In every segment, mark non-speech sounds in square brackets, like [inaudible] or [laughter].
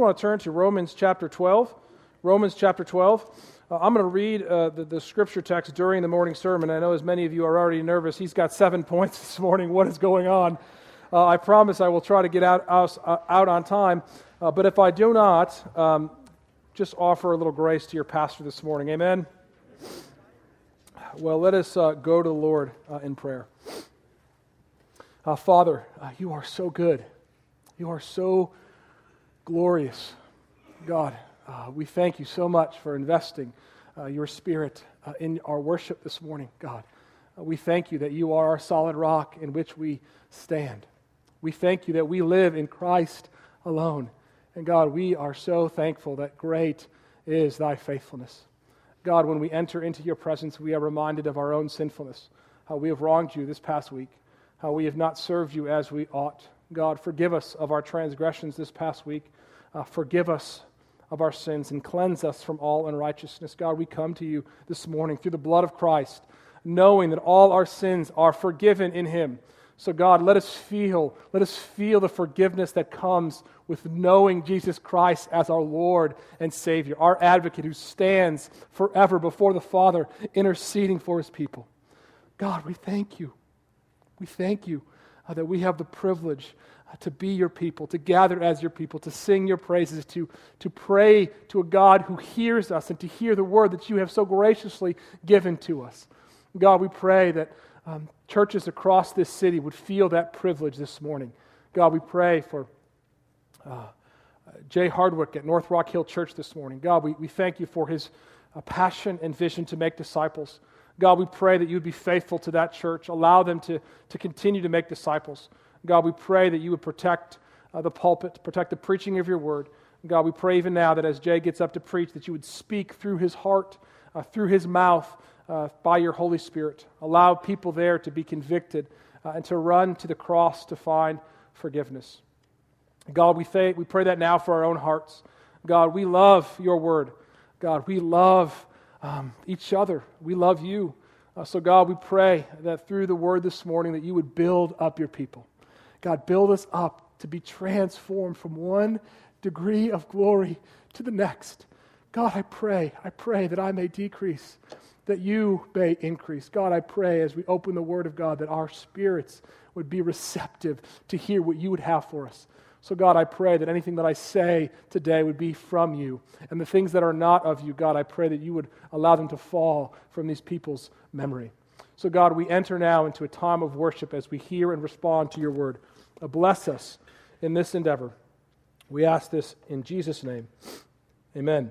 want to turn to Romans chapter 12. Romans chapter 12. Uh, I'm going to read uh, the, the, scripture text during the morning sermon. I know as many of you are already nervous. He's got seven [laughs] points this morning. What is going on? Uh, I promise I will try to get out, out, uh, out on time. Uh, but if I do not, um, just offer a little grace to your pastor this morning. Amen? Well, let us uh, go to the Lord in prayer. Father, you are so good. You are so glorious. God, uh, we thank you so much for investing uh, your spirit uh, in our worship this morning, God. Uh, we thank you that you are our solid rock in which we stand. We thank you that we live in Christ alone. And God, we are so thankful that great is thy faithfulness. God, when we enter into your presence, we are reminded of our own sinfulness, how we have wronged you this past week, how we have not served you as we ought. God, forgive us of our transgressions this past week. Uh, forgive us of our sins and cleanse us from all unrighteousness. God, we come to you this morning through the blood of Christ, knowing that all our sins are forgiven in him. So, God, let us feel, let us feel the forgiveness that comes with knowing Jesus Christ as our Lord and Savior, our advocate who stands forever before the Father, interceding for his people. God, we thank you. We thank you uh, that we have the privilege uh, to be your people, to gather as your people, to sing your praises, to, to pray to a God who hears us, and to hear the word that you have so graciously given to us. God, we pray that um, churches across this city would feel that privilege this morning. God, we pray for uh, Jay Hardwick at North Rock Hill Church this morning. God, we, we thank you for his uh, passion and vision to make disciples. God, we pray that you would be faithful to that church. Allow them to, to continue to make disciples. God, we pray that you would protect uh, the pulpit, protect the preaching of your word. God, we pray even now that as Jay gets up to preach, that you would speak through his heart, uh, through his mouth, uh, by your Holy Spirit. Allow people there to be convicted uh, and to run to the cross to find forgiveness. God, we, th- we pray that now for our own hearts. God, we love your word. God, we love um, each other. We love you. Uh, so, God, we pray that through the word this morning that you would build up your people. God, build us up to be transformed from one degree of glory to the next. God, I pray, I pray that I may decrease, that you may increase. God, I pray as we open the Word of God that our spirits would be receptive to hear what you would have for us. So, God, I pray that anything that I say today would be from you. And the things that are not of you, God, I pray that you would allow them to fall from these people's memory. So, God, we enter now into a time of worship as we hear and respond to your word. Uh, bless us in this endeavor. We ask this in Jesus' name. Amen.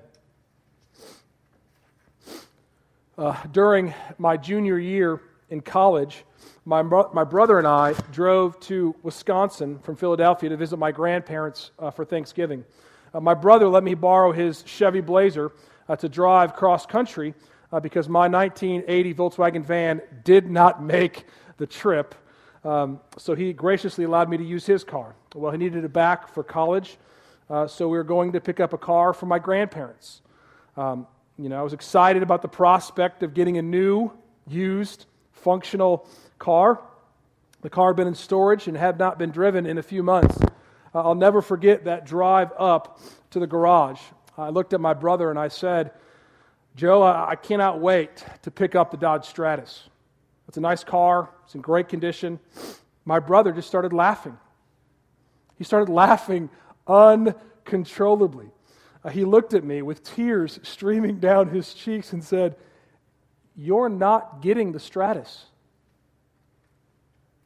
Uh, during my junior year in college, my, my brother and I drove to Wisconsin from Philadelphia to visit my grandparents uh, for Thanksgiving. Uh, my brother let me borrow his Chevy Blazer uh, to drive cross country uh, because my 1980 Volkswagen van did not make the trip. Um, so he graciously allowed me to use his car. Well, he needed it back for college, uh, so we were going to pick up a car for my grandparents. Um, you know, I was excited about the prospect of getting a new, used, functional car. The car had been in storage and had not been driven in a few months. Uh, I'll never forget that drive up to the garage. I looked at my brother and I said, Joe, I, I cannot wait to pick up the Dodge Stratus. It's a nice car, it's in great condition. My brother just started laughing. He started laughing uncontrollably. Uh, he looked at me with tears streaming down his cheeks and said, You're not getting the Stratus.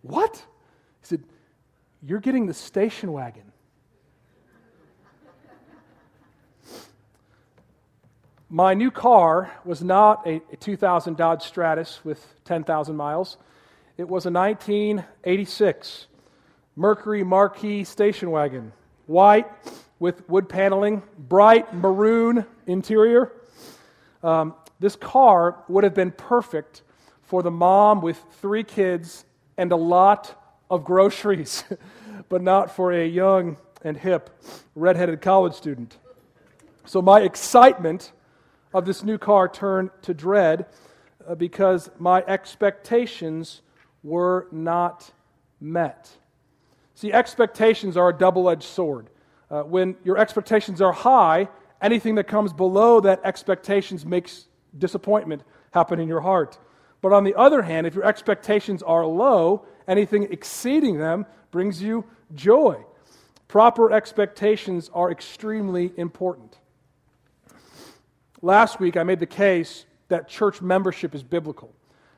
What? He said, You're getting the station wagon. My new car was not a, a 2000 Dodge Stratus with 10,000 miles. It was a 1986 Mercury Marquis station wagon, white with wood paneling, bright maroon interior. Um, this car would have been perfect for the mom with three kids and a lot of groceries, [laughs] but not for a young and hip redheaded college student. So my excitement of this new car turned to dread uh, because my expectations were not met. See, expectations are a double edged sword. Uh, when your expectations are high, anything that comes below that expectations makes disappointment happen in your heart. But on the other hand, if your expectations are low, anything exceeding them brings you joy. Proper expectations are extremely important. Last week, I made the case that church membership is biblical.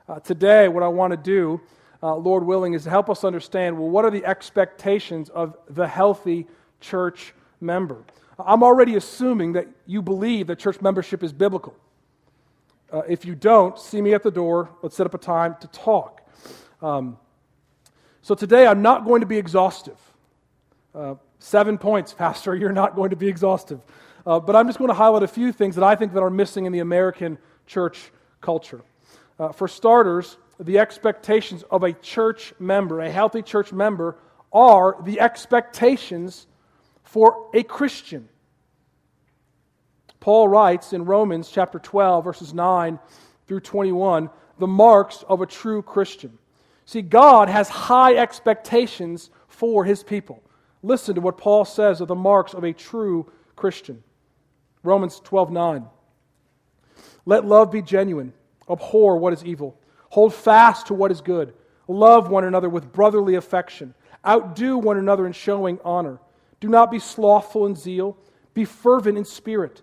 Uh, today, what I want to do, uh, Lord willing, is to help us understand well, what are the expectations of the healthy church member? I'm already assuming that you believe that church membership is biblical. Uh, if you don't, see me at the door. Let's set up a time to talk. Um, so today, I'm not going to be exhaustive. Uh, seven points, [laughs] Pastor. You're not going to be exhaustive. Uh, but I'm just going to highlight a few things that I think that are missing in the American church culture. Uh, for starters, the expectations of a church member, a healthy church member, are the expectations for a Christian. Paul writes in Romans chapter 12, verses 9 through 21, the marks of a true Christian. See, God has high expectations for his people. Listen to what Paul says of the marks of a true Christian. Romans 12, 9. Let love be genuine. Abhor what is evil. Hold fast to what is good. Love one another with brotherly affection. Outdo one another in showing honor. Do not be slothful in zeal. Be fervent in spirit.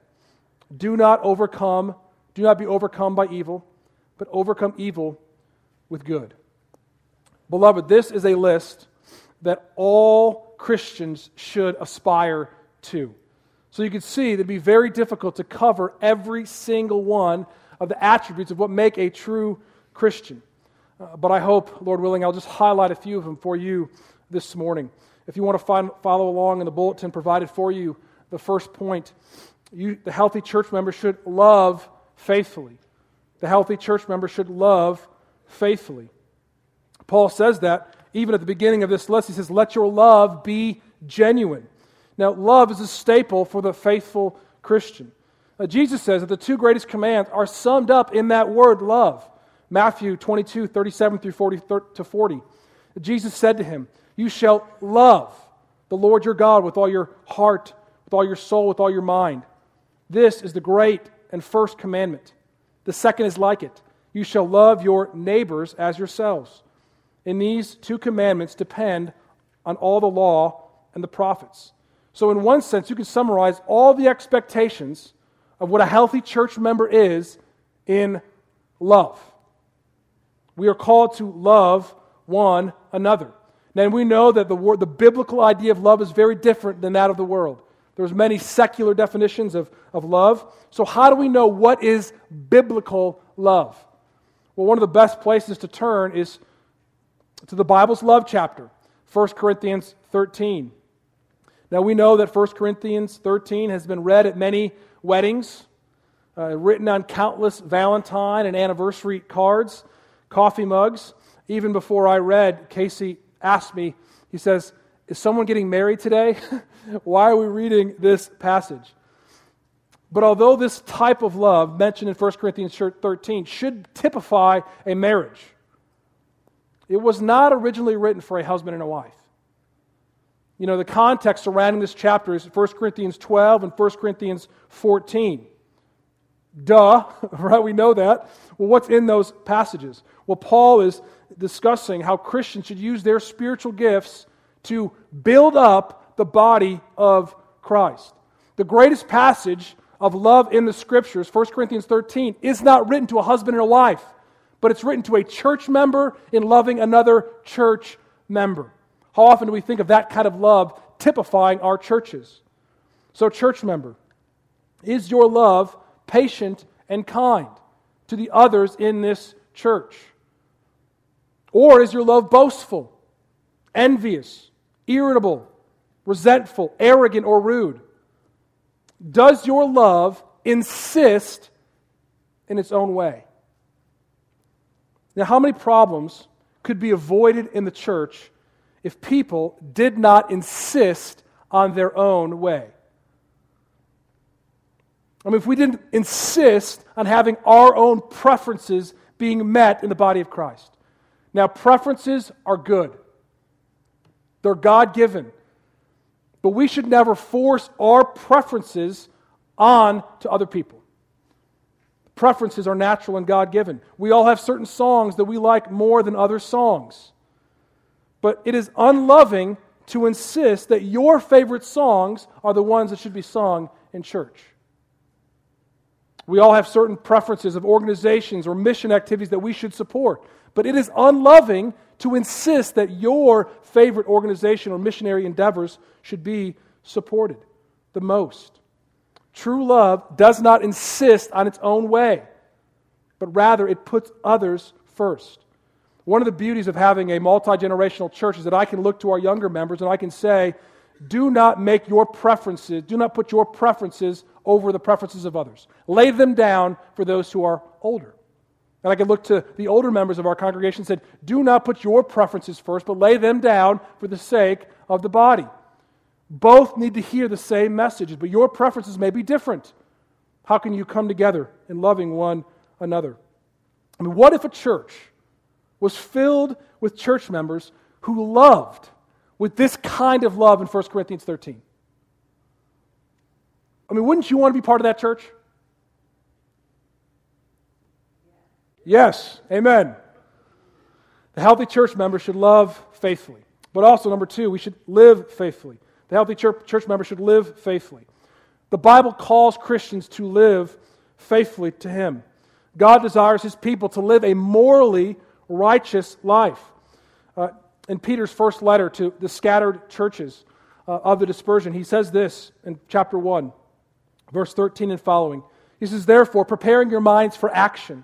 Do not overcome, do not be overcome by evil, but overcome evil with good. Beloved, this is a list that all Christians should aspire to. So you can see that it'd be very difficult to cover every single one of the attributes of what make a true Christian. Uh, but I hope, Lord willing, I'll just highlight a few of them for you this morning. If you want to find, follow along in the bulletin provided for you, the first point you, the healthy church member should love faithfully. The healthy church member should love faithfully. Paul says that even at the beginning of this list. He says, Let your love be genuine. Now, love is a staple for the faithful Christian. Uh, Jesus says that the two greatest commands are summed up in that word, love. Matthew 22, 37 through 40, to 40. Jesus said to him, You shall love the Lord your God with all your heart, with all your soul, with all your mind. This is the great and first commandment. The second is like it You shall love your neighbors as yourselves. In these two commandments depend on all the law and the prophets. So, in one sense, you can summarize all the expectations of what a healthy church member is in love. We are called to love one another. Now, we know that the, the biblical idea of love is very different than that of the world. There's many secular definitions of, of love. So, how do we know what is biblical love? Well, one of the best places to turn is to the Bible's love chapter, 1 Corinthians 13. Now, we know that 1 Corinthians 13 has been read at many weddings, uh, written on countless Valentine and anniversary cards, coffee mugs. Even before I read, Casey asked me, he says, Is someone getting married today? [laughs] Why are we reading this passage? But although this type of love mentioned in 1 Corinthians 13 should typify a marriage, it was not originally written for a husband and a wife. You know, the context surrounding this chapter is 1 Corinthians 12 and 1 Corinthians 14. Duh, [laughs] right? We know that. Well, what's in those passages? Well, Paul is discussing how Christians should use their spiritual gifts to build up the body of Christ. The greatest passage of love in the scriptures, 1 Corinthians 13, is not written to a husband and a wife, but it's written to a church member in loving another church member. How often do we think of that kind of love typifying our churches? So, church member, is your love patient and kind to the others in this church? Or is your love boastful, envious, irritable, resentful, arrogant, or rude? Does your love insist in its own way? Now, how many problems could be avoided in the church if people did not insist on their own way? I mean, if we didn't insist on having our own preferences being met in the body of Christ. Now, preferences are good, they're God given. But we should never force our preferences on to other people. Preferences are natural and God given. We all have certain songs that we like more than other songs. But it is unloving to insist that your favorite songs are the ones that should be sung in church. We all have certain preferences of organizations or mission activities that we should support. But it is unloving to insist that your favorite organization or missionary endeavors should be supported the most. True love does not insist on its own way, but rather it puts others first. One of the beauties of having a multi generational church is that I can look to our younger members and I can say, do not make your preferences, do not put your preferences over the preferences of others. Lay them down for those who are older. And I could look to the older members of our congregation and said, do not put your preferences first, but lay them down for the sake of the body. Both need to hear the same messages, but your preferences may be different. How can you come together in loving one another? I mean, what if a church was filled with church members who loved with this kind of love in 1 Corinthians 13? I mean, wouldn't you want to be part of that church? Yes, amen. The healthy church member should love faithfully. But also, number two, we should live faithfully. The healthy church, member should live faithfully. The Bible calls Christians to live faithfully to Him. God desires His people to live a morally righteous life. Uh, in Peter's first letter to the scattered churches uh, of the dispersion, he says this in chapter 1, verse 13 and following. He says, Therefore, preparing your minds for action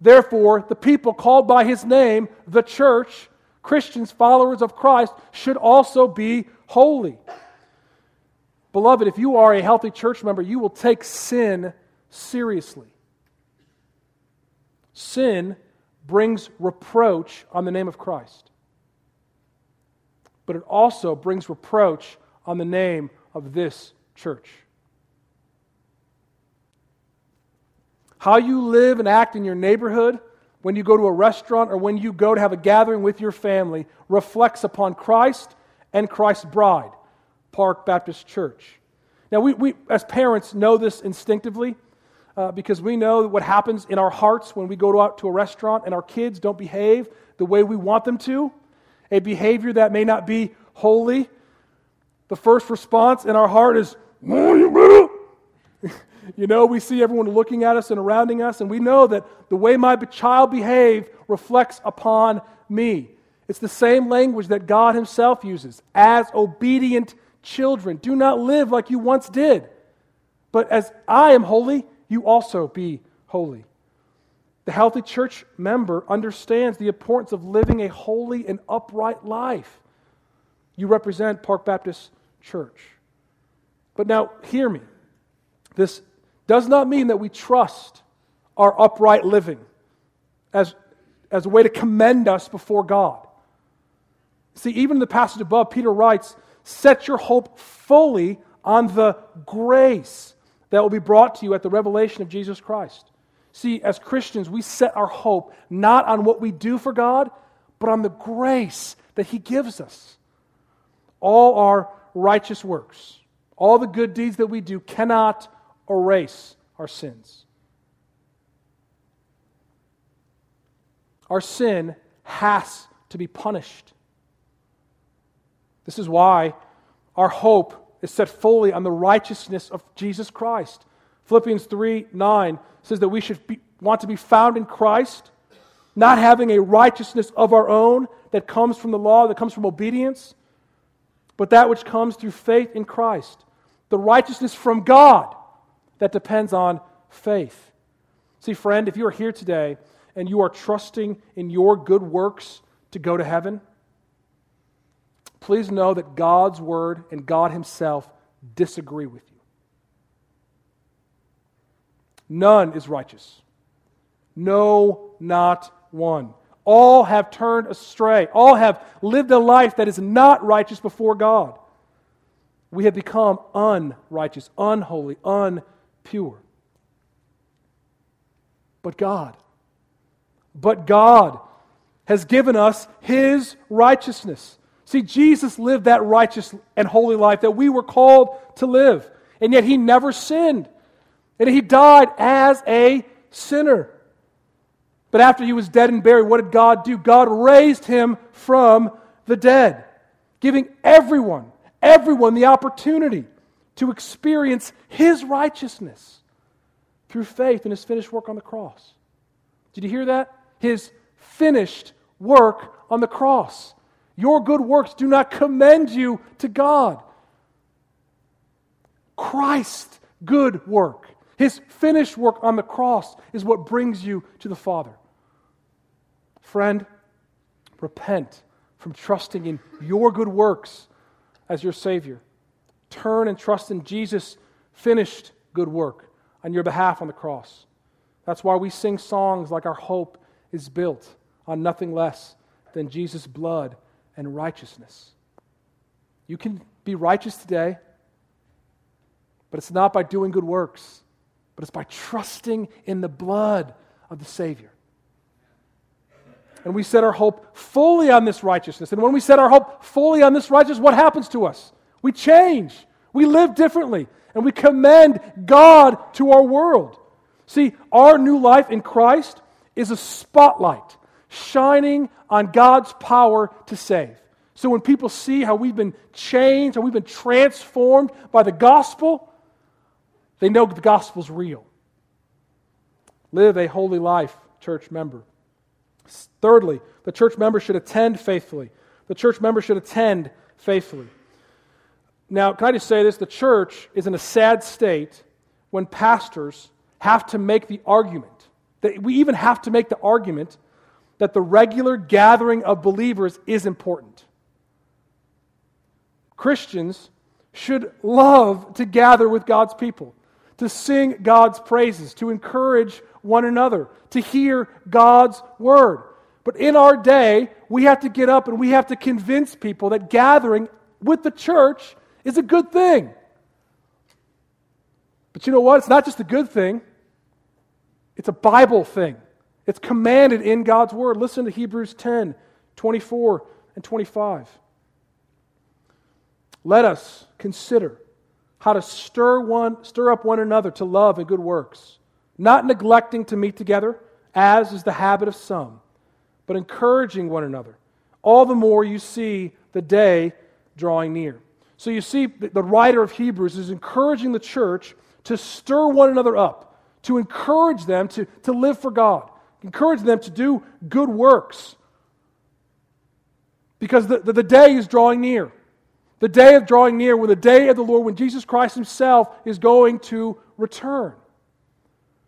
Therefore, the people called by his name, the church, Christians, followers of Christ, should also be holy. Beloved, if you are a healthy church member, you will take sin seriously. Sin brings reproach on the name of Christ, but it also brings reproach on the name of this church. How you live and act in your neighborhood, when you go to a restaurant, or when you go to have a gathering with your family, reflects upon Christ and Christ's bride, Park Baptist Church. Now, we, we as parents know this instinctively uh, because we know what happens in our hearts when we go out to a restaurant and our kids don't behave the way we want them to, a behavior that may not be holy. The first response in our heart is, You know, we see everyone looking at us and surrounding us, and we know that the way my child behaves reflects upon me. It's the same language that God Himself uses. As obedient children, do not live like you once did. But as I am holy, you also be holy. The healthy church member understands the importance of living a holy and upright life. You represent Park Baptist Church. But now, hear me. This does not mean that we trust our upright living as, as a way to commend us before God. See, even in the passage above, Peter writes, Set your hope fully on the grace that will be brought to you at the revelation of Jesus Christ. See, as Christians, we set our hope not on what we do for God, but on the grace that He gives us. All our righteous works, all the good deeds that we do cannot erase our sins. Our sin has to be punished. This is why our hope is set fully on the righteousness of Jesus Christ. Philippians 3 9 says that we should be, want to be found in Christ, not having a righteousness of our own that comes from the law, that comes from obedience, but that which comes through faith in Christ. The righteousness from God that depends on faith. See, friend, if you are here today and you are trusting in your good works to go to heaven, please know that God's word and God Himself disagree with you. None is righteous. No, not one. All have turned astray. All have lived a life that is not righteous before God. We have become unrighteous, unholy, unpure. But God, but God has given us His righteousness. See, Jesus lived that righteous and holy life that we were called to live, and yet He never sinned. And He died as a sinner. But after He was dead and buried, what did God do? God raised Him from the dead, giving everyone, everyone the opportunity to experience His righteousness through faith in His finished work on the cross. Did you hear that? His finished work on the cross. Your good works do not commend you to God. Christ's good work, his finished work on the cross, is what brings you to the Father. Friend, repent from trusting in your good works as your Savior. Turn and trust in Jesus' finished good work on your behalf on the cross. That's why we sing songs like Our Hope is Built on nothing less than Jesus' blood and righteousness. You can be righteous today, but it's not by doing good works, but it's by trusting in the blood of the Savior. And we set our hope fully on this righteousness. And when we set our hope fully on this righteousness, what happens to us? We change. We live differently. And we commend God to our world. See, our new life in Christ is a spotlight shining on God's power to save. So when people see how we've been changed, how we've been transformed by the gospel, they know the gospel's real. Live a holy life, church member. Thirdly, the church member should attend faithfully. The church member should attend faithfully. Now, can I just say this? The church is in a sad state when pastors have to make the argument, that we even have to make the argument that the regular gathering of believers is important. Christians should love to gather with God's people, to sing God's praises, to encourage one another, to hear God's word. But in our day, we have to get up and we have to convince people that gathering with the church is a good thing. But you know what? It's not just a good thing, it's a Bible thing. It's commanded in God's word. Listen to Hebrews 10 24 and 25. Let us consider how to stir, one, stir up one another to love and good works, not neglecting to meet together, as is the habit of some, but encouraging one another, all the more you see the day drawing near. So you see, the writer of Hebrews is encouraging the church to stir one another up, to encourage them to, to live for God encourage them to do good works. Because the, the, the, day is drawing near. The day of drawing near, when the day of the Lord, when Jesus Christ Himself is going to return.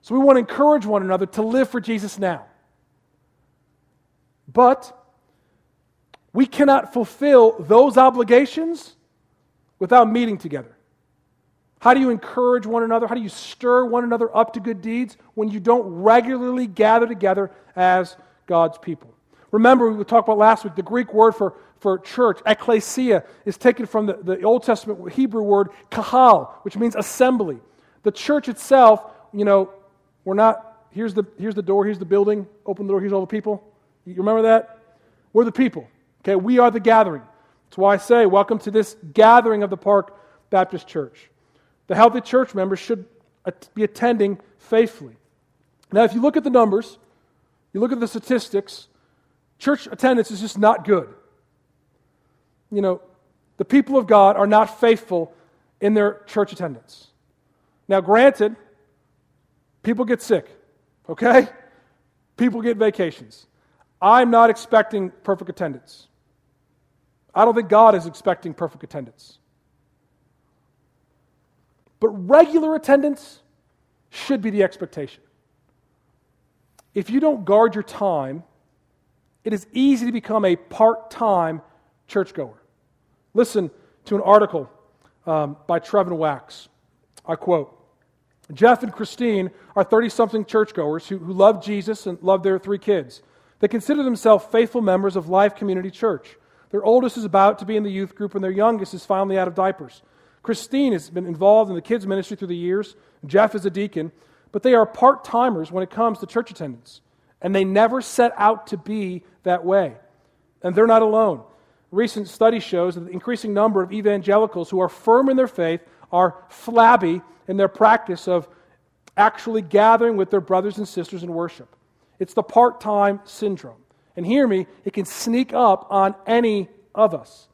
So we want to encourage one another to live for Jesus now. But we cannot fulfill those obligations without meeting together. How do you encourage one another? How do you stir one another up to good deeds when you don't regularly gather together as God's people? Remember, we talked about last week, the Greek word for, for church, ecclesia, is taken from the, the Old Testament Hebrew word kahal, which means assembly. The church itself, you know, we're not, here's the, here's the door, here's the building, open the door, here's all the people. You remember that? We're the people. Okay, we are the gathering. That's why I say, welcome to this gathering of the Park Baptist Church. The healthy church members should be attending faithfully. Now, if you look at the numbers, you look at the statistics, church attendance is just not good. You know, the people of God are not faithful in their church attendance. Now, granted, people get sick, okay? People get vacations. I'm not expecting perfect attendance. I don't think God is expecting perfect attendance. But regular attendance should be the expectation. If you don't guard your time, it is easy to become a part time churchgoer. Listen to an article um, by Trevin Wax. I quote Jeff and Christine are 30 something churchgoers who, who love Jesus and love their three kids. They consider themselves faithful members of Life Community Church. Their oldest is about to be in the youth group, and their youngest is finally out of diapers. Christine has been involved in the kids' ministry through the years. Jeff is a deacon, but they are part timers when it comes to church attendance. And they never set out to be that way. And they're not alone. Recent study shows that the increasing number of evangelicals who are firm in their faith are flabby in their practice of actually gathering with their brothers and sisters in worship. It's the part time syndrome. And hear me, it can sneak up on any of us.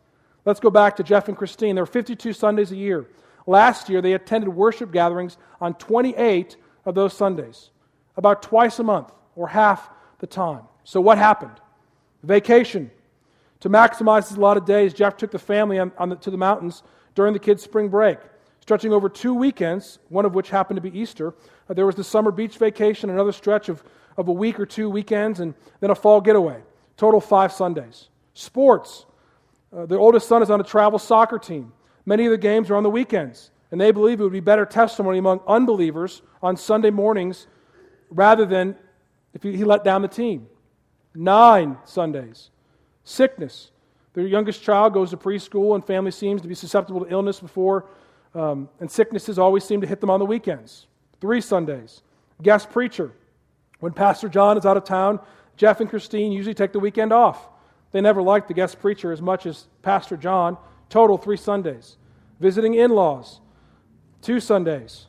Let's go back to Jeff and Christine. There are 52 Sundays a year. Last year, they attended worship gatherings on 28 of those Sundays, about twice a month, or half the time. So, what happened? Vacation. To maximize a lot of days, Jeff took the family on, on the, to the mountains during the kids' spring break. Stretching over two weekends, one of which happened to be Easter, uh, there was the summer beach vacation, another stretch of, of a week or two weekends, and then a fall getaway. Total five Sundays. Sports. Uh, their oldest son is on a travel soccer team. Many of the games are on the weekends, and they believe it would be better testimony among unbelievers on Sunday mornings rather than if he let down the team. Nine Sundays. Sickness. Their youngest child goes to preschool, and family seems to be susceptible to illness before, um, and sicknesses always seem to hit them on the weekends. Three Sundays. Guest preacher. When Pastor John is out of town, Jeff and Christine usually take the weekend off. They never liked the guest preacher as much as Pastor John. Total three Sundays. Visiting in laws, two Sundays.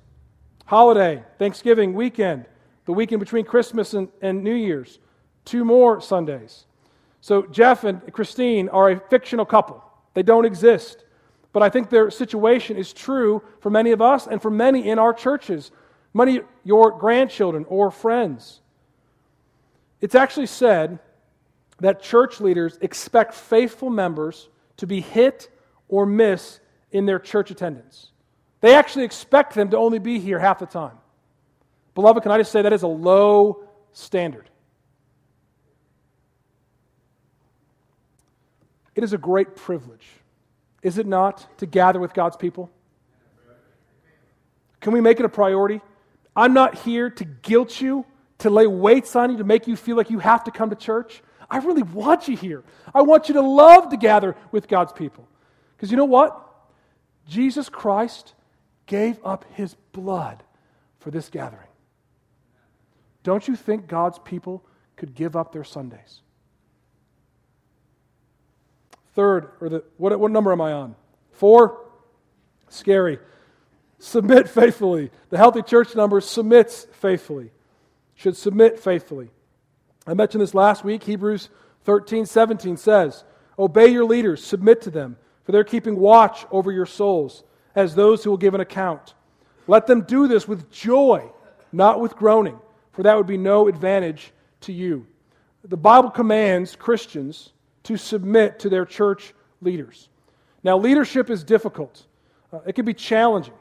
Holiday, Thanksgiving, weekend, the weekend between Christmas and, and New Year's, two more Sundays. So Jeff and Christine are a fictional couple. They don't exist. But I think their situation is true for many of us and for many in our churches, many your grandchildren or friends. It's actually said that church leaders expect faithful members to be hit or miss in their church attendance. They actually expect them to only be here half the time. Beloved, can I just say that is a low standard? It is a great privilege, is it not, to gather with God's people? Can we make it a priority? I'm not here to guilt you, to lay weights on you, to make you feel like you have to come to church. I really want you here. I want you to love to gather with God's people. Because you know what? Jesus Christ gave up his blood for this gathering. Don't you think God's people could give up their Sundays? Third, or the, what, what number am I on? Four? Scary. Submit faithfully. The healthy church number submits faithfully. Should submit faithfully. I mentioned this last week. Hebrews 13, 17 says, Obey your leaders, submit to them, for they're keeping watch over your souls as those who will give an account. Let them do this with joy, not with groaning, for that would be no advantage to you. The Bible commands Christians to submit to their church leaders. Now, leadership is difficult, uh, it can be challenging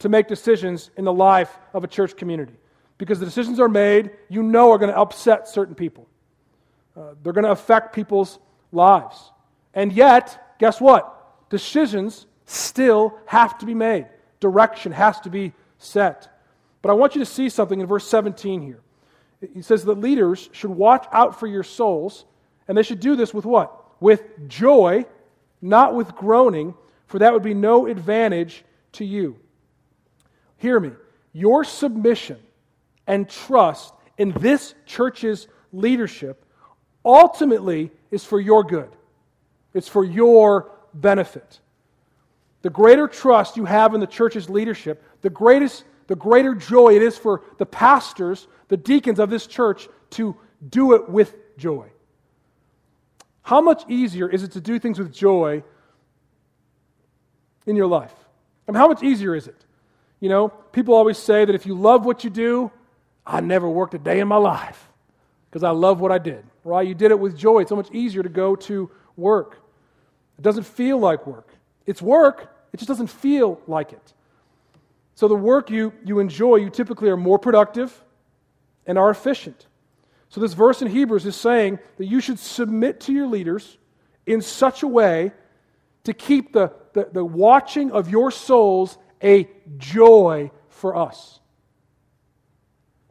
to make decisions in the life of a church community because the decisions are made, you know, are going to upset certain people. Uh, they're going to affect people's lives. And yet, guess what? Decisions still have to be made, direction has to be set. But I want you to see something in verse 17 here. He says that leaders should watch out for your souls, and they should do this with what? with joy, not with groaning, for that would be no advantage to you. Hear me. Your submission and trust in this church's leadership ultimately is for your good, it's for your benefit. The greater trust you have in the church's leadership, the greatest the greater joy it is for the pastors, the deacons of this church to do it with joy. How much easier is it to do things with joy in your life? I mean, how much easier is it? You know, people always say that if you love what you do, I never worked a day in my life because I love what I did, right? You did it with joy. It's so much easier to go to work. It doesn't feel like work. It's work, it just doesn't feel like it. So the work you, you enjoy, you typically are more productive and are efficient. So this verse in Hebrews is saying that you should submit to your leaders in such a way to keep the, the, the watching of your souls a joy for us.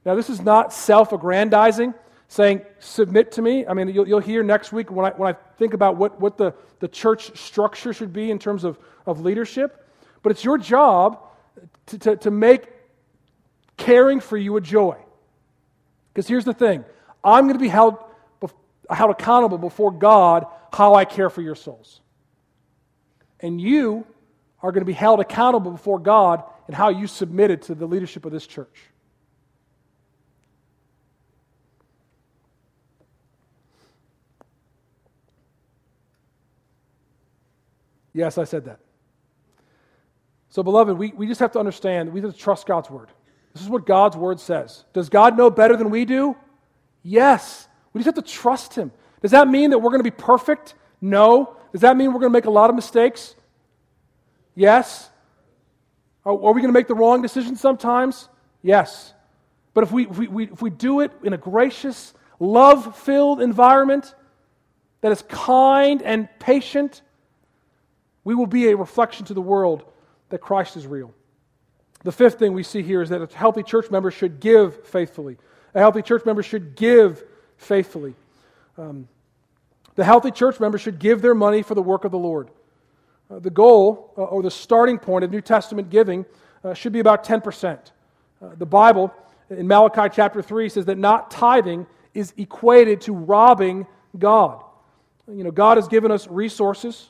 Now, this is not self aggrandizing, saying, submit to me. I mean, you'll, you'll hear next week when I, when I think about what, what the, the church structure should be in terms of, of leadership. But it's your job to, to, to make caring for you a joy. Because here's the thing I'm going to be held, held accountable before God how I care for your souls. And you are going to be held accountable before God and how you submitted to the leadership of this church. Yes, I said that. So, beloved, we, we just have to understand, we have to trust God's word. This is what God's word says. Does God know better than we do? Yes. We just have to trust Him. Does that mean that we're going to be perfect? No. Does that mean we're going to make a lot of mistakes? Yes. Are, are we going to make the wrong decisions sometimes? Yes. But if we, if we, if we do it in a gracious, love filled environment that is kind and patient, we will be a reflection to the world that Christ is real. The fifth thing we see here is that a healthy church member should give faithfully. A healthy church member should give faithfully. Um, the healthy church member should give their money for the work of the Lord. Uh, the goal, uh, or the starting point of New Testament giving, uh, should be about 10%. Uh, the Bible, in Malachi chapter 3, says that not tithing is equated to robbing God. You know, God has given us resources,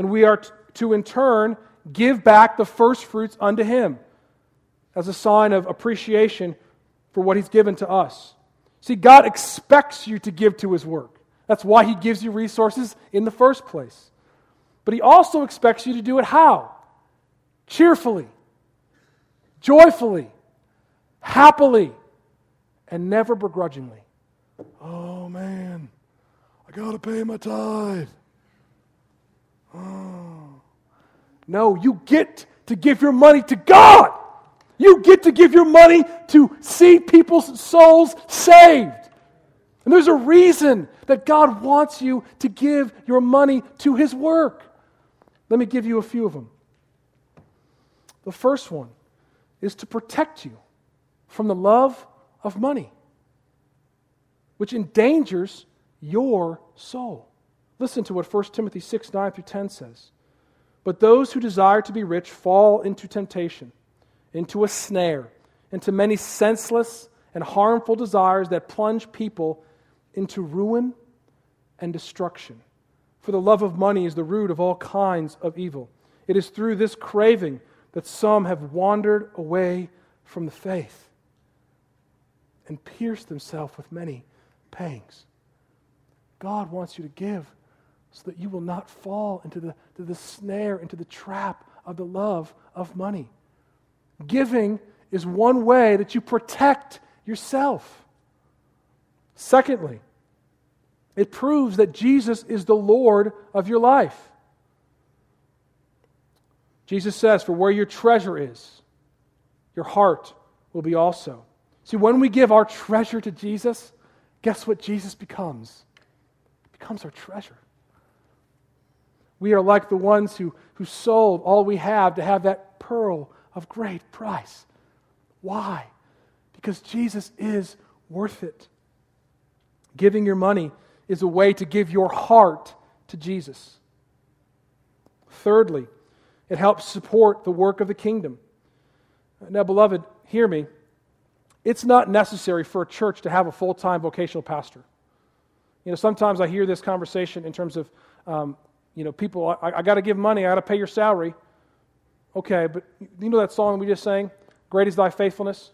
and we are to, in turn, give back the first fruits unto him as a sign of appreciation for what he's given to us. See, God expects you to give to his work. That's why he gives you resources in the first place. But he also expects you to do it how? Cheerfully, joyfully, happily, and never begrudgingly. Oh man, I got to pay my tithe. [gasps] No, you get to give your money to God. You get to give your money to see people's souls saved. And there's a reason that God wants you to give your money to His work. Let me give you a few of them. The first one is to protect you from the love of money, which endangers your soul. Listen to what 1 Timothy 6 9 through 10 says. But those who desire to be rich fall into temptation, into a snare, into many senseless and harmful desires that plunge people into ruin and destruction. For the love of money is the root of all kinds of evil. It is through this craving that some have wandered away from the faith and pierced themselves with many pangs. God wants you to give so that you will not fall into the, to the snare, into the trap of the love of money. Giving is one way that you protect yourself. Secondly, it proves that Jesus is the Lord of your life. Jesus says, For where your treasure is, your heart will be also. See, when we give our treasure to Jesus, guess what Jesus becomes? He becomes our treasure. We are like the ones who, who sold all we have to have that pearl of great price. Why? Because Jesus is worth it. Giving your money is a way to give your heart to Jesus. Thirdly, it helps support the work of the kingdom. Now, beloved, hear me. It's not necessary for a church to have a full time vocational pastor. You know, sometimes I hear this conversation in terms of, um, you know, people, I, I got to give money, I got to pay your salary. Okay, but you know that song we just sang? Great is thy faithfulness.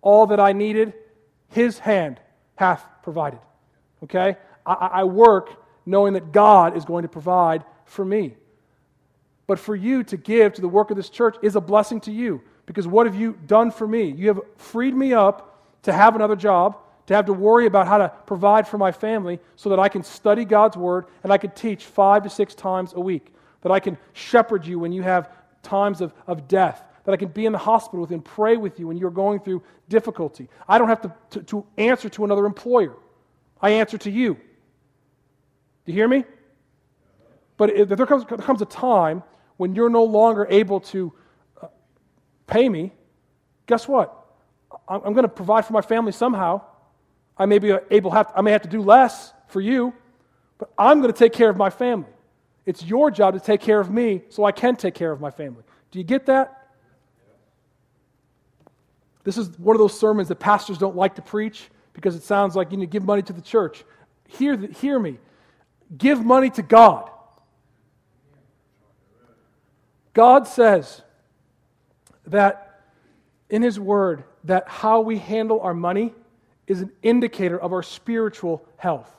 All that I needed, his hand hath provided. Okay? I, I work knowing that God is going to provide for me. But for you to give to the work of this church is a blessing to you because what have you done for me? You have freed me up to have another job, to have to worry about how to provide for my family so that I can study God's word and I can teach five to six times a week, that I can shepherd you when you have times of, of death, that I can be in the hospital with and pray with you when you're going through difficulty. I don't have to, to, to answer to another employer, I answer to you. Do you hear me? But if there comes, there comes a time when you're no longer able to uh, pay me, guess what? I'm going to provide for my family somehow. I may be able have, I may have to do less for you, but I'm going to take care of my family. It's your job to take care of me so I can take care of my family. Do you get that? This is one of those sermons that pastors don't like to preach because it sounds like you need to give money to the church. Hear, the, hear me. Give money to God. God says that in His Word that how we handle our money is an indicator of our spiritual health.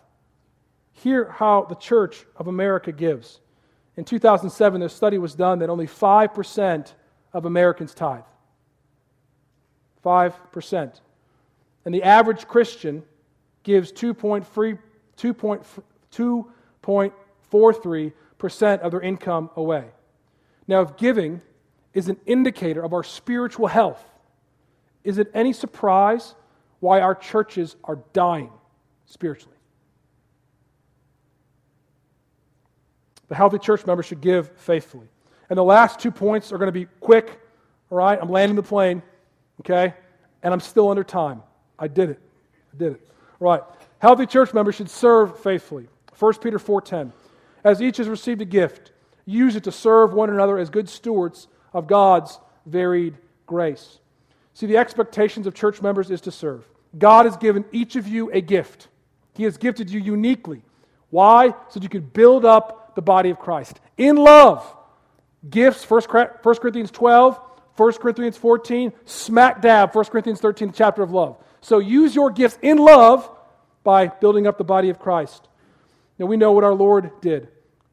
Hear how the Church of America gives. In 2007, a study was done that only 5% of Americans tithe. 5%. And the average Christian gives 2.43% of their income away. Now, if giving is an indicator of our spiritual health, is it any surprise why our churches are dying spiritually? The healthy church member should give faithfully. And the last two points are going to be quick, all right? I'm landing the plane, okay? And I'm still under time. I did it. I did it. All right. Healthy church members should serve faithfully. 1 Peter 4:10. As each has received a gift, use it to serve one another as good stewards of God's varied grace. See, the expectations of church members is to serve. God has given each of you a gift. He has gifted you uniquely. Why? So that you could build up the body of Christ. In love. Gifts, 1 Corinthians 12, 1 Corinthians 14, smack dab, 1 Corinthians 13, chapter of love. So use your gifts in love by building up the body of Christ. Now we know what our Lord did.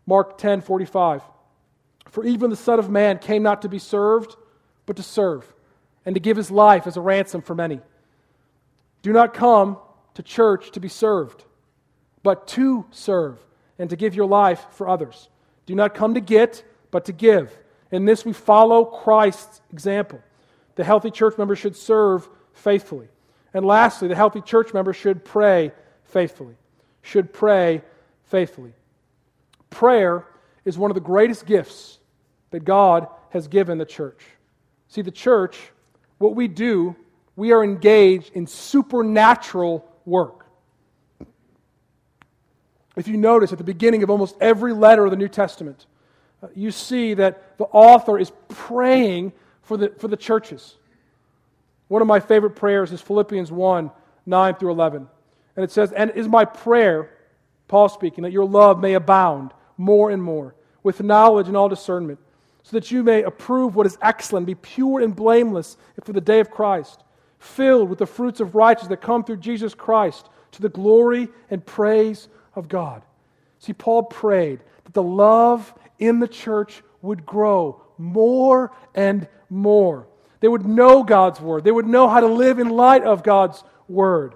Mark 10, 45. For even the Son of Man came not to be served, but to serve, and to give his life as a ransom for many. Do not come to church to be served, but to serve, and to give your life for others. Do not come to get, but to give. In this, we follow Christ's example. The healthy church member should serve faithfully. And lastly, the healthy church member should pray faithfully. Should pray faithfully. Prayer is one of the greatest gifts that God has given the church. See, the church, what we do, we are engaged in supernatural work. If you notice at the beginning of almost every letter of the New Testament, uh, you see that the author is praying for the, for the churches. One of my favorite prayers is Philippians 1 9 through 11. And it says, And it is my prayer, Paul speaking, that your love may abound more and more with knowledge and all discernment, so that you may approve what is excellent, be pure and blameless for the day of Christ, filled with the fruits of righteousness that come through Jesus Christ to the glory and praise of God. See, Paul prayed that the love in the church would grow more and more. They would know God's word. They would know how to live in light of God's word.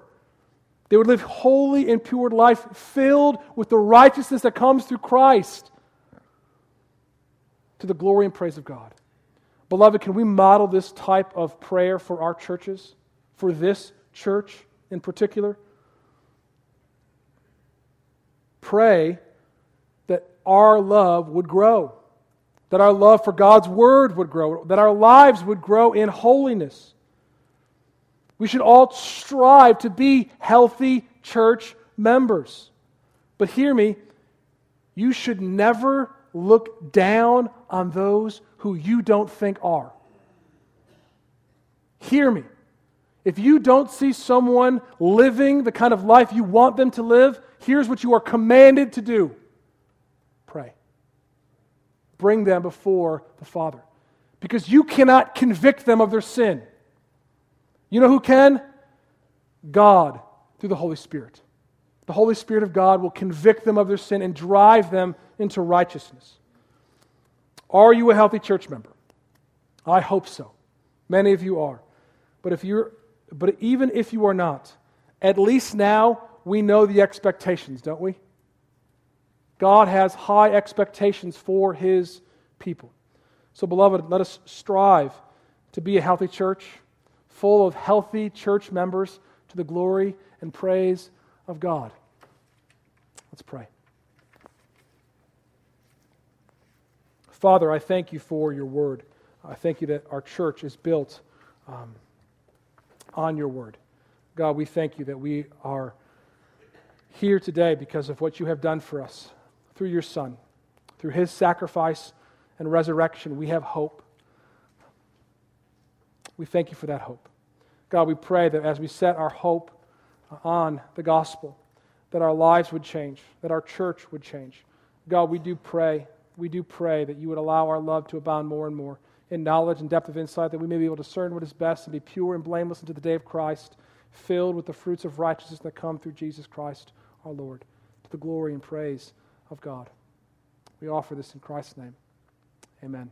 They would live holy and pure life filled with the righteousness that comes through Christ to the glory and praise of God. Beloved, can we model this type of prayer for our churches, for this church in particular? Pray that our love would grow, that our love for God's Word would grow, that our lives would grow in holiness. We should all strive to be healthy church members. But hear me, You should never look down on those who you don't think are. Hear me. If you don't see someone living the kind of life you want them to live, here's what you are commanded to do pray. Bring them before the Father. Because you cannot convict them of their sin. You know who can? God through the Holy Spirit. The Holy Spirit of God will convict them of their sin and drive them into righteousness. Are you a healthy church member? I hope so. Many of you are. But if you're but even if you are not, at least now we know the expectations, don't we? God has high expectations for his people. So, beloved, let us strive to be a healthy church, full of healthy church members to the glory and praise of God. Let's pray. Father, I thank you for your word. I thank you that our church is built um, on your word. God, we thank you that we are here today because of what you have done for us through your Son. Through his sacrifice and resurrection, we have hope. We thank you for that hope. God, we pray that as we set our hope on the gospel, that our lives would change, that our church would change. God, we do pray, we do pray that you would allow our love to abound more and more in knowledge and depth of insight, that we may be able to discern what is best and be pure and blameless unto the day of Christ, filled with the fruits of righteousness that come through Jesus Christ our Lord, to the glory and praise of God. We offer this in Christ's name. Amen.